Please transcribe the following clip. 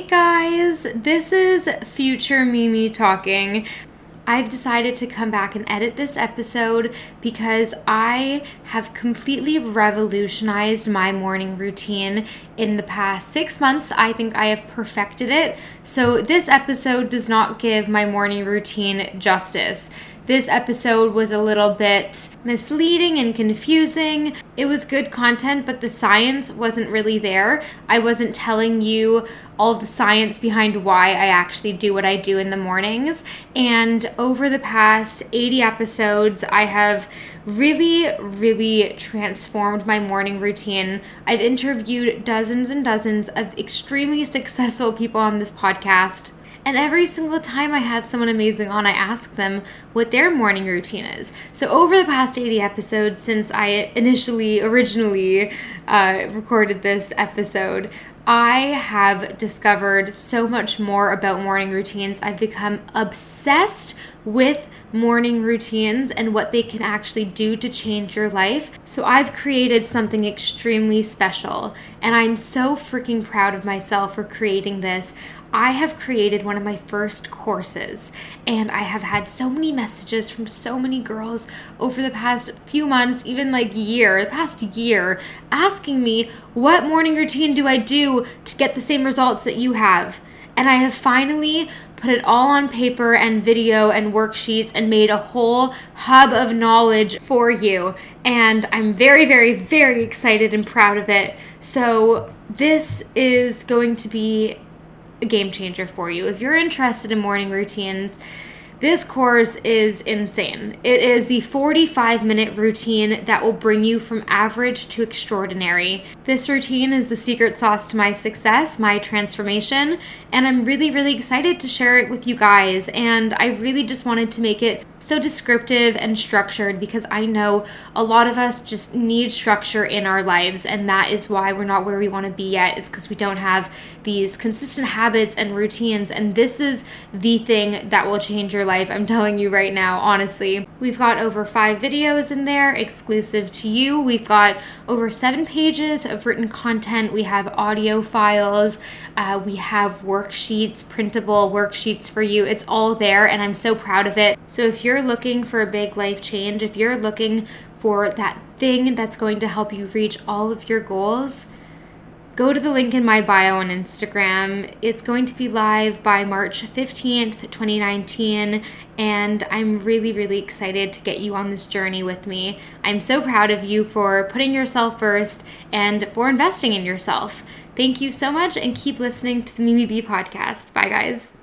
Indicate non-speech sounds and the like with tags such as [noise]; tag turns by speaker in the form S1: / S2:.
S1: Hey guys, this is future Mimi talking. I've decided to come back and edit this episode because I have completely revolutionized my morning routine in the past six months. I think I have perfected it. So, this episode does not give my morning routine justice. This episode was a little bit misleading and confusing. It was good content, but the science wasn't really there. I wasn't telling you all the science behind why I actually do what I do in the mornings. And over the past 80 episodes, I have really, really transformed my morning routine. I've interviewed dozens and dozens of extremely [laughs] successful people on this podcast. And every single time I have someone amazing on, I ask them what their morning routine is. So, over the past 80 episodes, since I initially, originally uh, recorded this episode, I have discovered so much more about morning routines. I've become obsessed with morning routines and what they can actually do to change your life. So I've created something extremely special, and I'm so freaking proud of myself for creating this. I have created one of my first courses, and I have had so many messages from so many girls over the past few months, even like year, the past year, asking me, What morning routine do I do to get the same results that you have? And I have finally put it all on paper and video and worksheets and made a whole hub of knowledge for you. And I'm very, very, very excited and proud of it. So, this is going to be a game changer for you. If you're interested in morning routines, this course is insane. It is the 45 minute routine that will bring you from average to extraordinary. This routine is the secret sauce to my success, my transformation, and I'm really, really excited to share it with you guys. And I really just wanted to make it so descriptive and structured because I know a lot of us just need structure in our lives, and that is why we're not where we want to be yet. It's because we don't have these consistent habits and routines, and this is the thing that will change your life. I'm telling you right now, honestly. We've got over five videos in there exclusive to you. We've got over seven pages of written content. We have audio files, uh, we have worksheets, printable worksheets for you. It's all there, and I'm so proud of it. So if you're you're looking for a big life change, if you're looking for that thing that's going to help you reach all of your goals, go to the link in my bio on Instagram. It's going to be live by March 15th, 2019, and I'm really, really excited to get you on this journey with me. I'm so proud of you for putting yourself first and for investing in yourself. Thank you so much, and keep listening to the Mimi B podcast. Bye, guys.